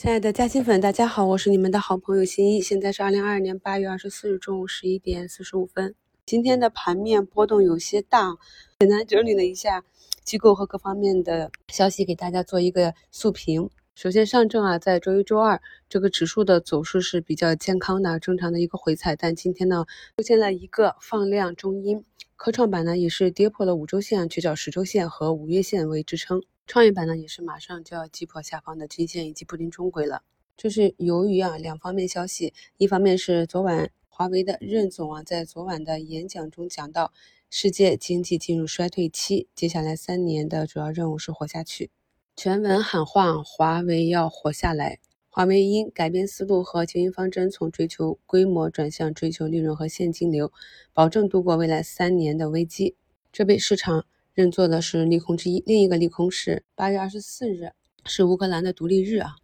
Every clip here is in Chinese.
亲爱的嘉兴粉，大家好，我是你们的好朋友新一。现在是二零二二年八月二十四日中午十一点四十五分。今天的盘面波动有些大，简单整理了一下机构和各方面的消息，给大家做一个速评。首先，上证啊，在周一、周二这个指数的走势是比较健康的、正常的一个回踩，但今天呢，出现了一个放量中阴。科创板呢，也是跌破了五周线，去找十周线和五月线为支撑。创业板呢，也是马上就要击破下方的均线以及布林中轨了。这是由于啊两方面消息，一方面是昨晚华为的任总啊在昨晚的演讲中讲到，世界经济进入衰退期，接下来三年的主要任务是活下去。全文喊话华为要活下来。华为因改变思路和经营方针，从追求规模转向追求利润和现金流，保证度过未来三年的危机。这被市场。认作的是利空之一。另一个利空是八月二十四日是乌克兰的独立日啊。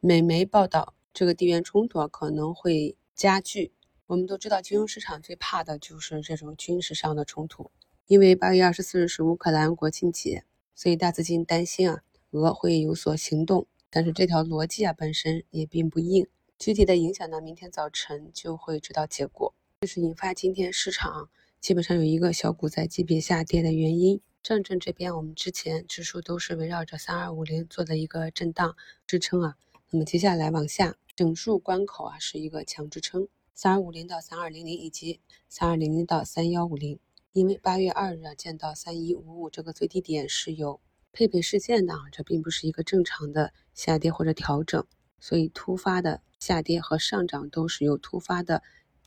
美媒报道，这个地缘冲突可能会加剧。我们都知道，金融市场最怕的就是这种军事上的冲突。因为八月二十四日是乌克兰国庆节，所以大资金担心啊，俄会有所行动。但是这条逻辑啊本身也并不硬，具体的影响呢，明天早晨就会知道结果。这是引发今天市场基本上有一个小股在级别下跌的原因。上证这边，我们之前指数都是围绕着三二五零做的一个震荡支撑啊。那么接下来往下整数关口啊是一个强支撑，三二五零到三二零零以及三二零零到三幺五零。因为八月二日啊见到三一五五这个最低点是有配备事件的，这并不是一个正常的下跌或者调整，所以突发的下跌和上涨都是由突发的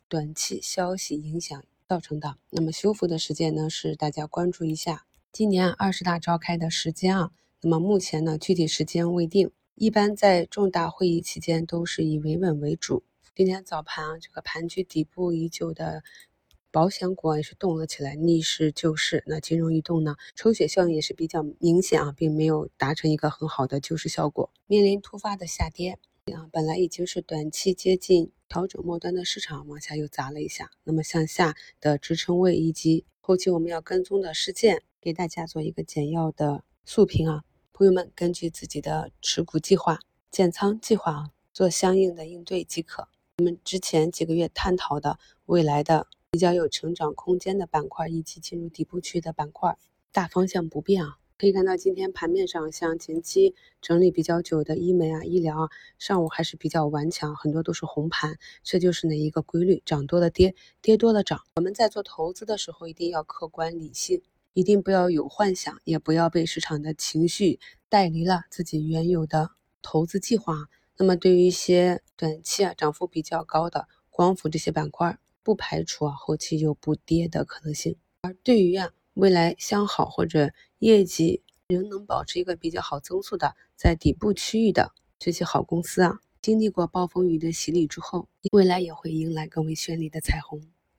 短期消息影响造成的。那么修复的时间呢是大家关注一下。今年二十大召开的时间啊，那么目前呢具体时间未定。一般在重大会议期间都是以维稳为主。今天早盘啊，这个盘区底部已久的保险股也是动了起来，逆势救市。那金融异动呢，抽血效应也是比较明显啊，并没有达成一个很好的救市效果。面临突发的下跌啊，本来已经是短期接近调整末端的市场，往下又砸了一下。那么向下的支撑位以及后期我们要跟踪的事件。给大家做一个简要的速评啊，朋友们根据自己的持股计划、建仓计划啊，做相应的应对即可。我们之前几个月探讨的未来的比较有成长空间的板块，以及进入底部区的板块，大方向不变啊。可以看到今天盘面上，像前期整理比较久的医美啊、医疗啊，上午还是比较顽强，很多都是红盘。这就是那一个规律？涨多了跌，跌多了涨。我们在做投资的时候，一定要客观理性。一定不要有幻想，也不要被市场的情绪带离了自己原有的投资计划。那么，对于一些短期啊涨幅比较高的光伏这些板块，不排除啊后期有补跌的可能性。而对于啊未来向好或者业绩仍能保持一个比较好增速的，在底部区域的这些好公司啊，经历过暴风雨的洗礼之后，未来也会迎来更为绚丽的彩虹。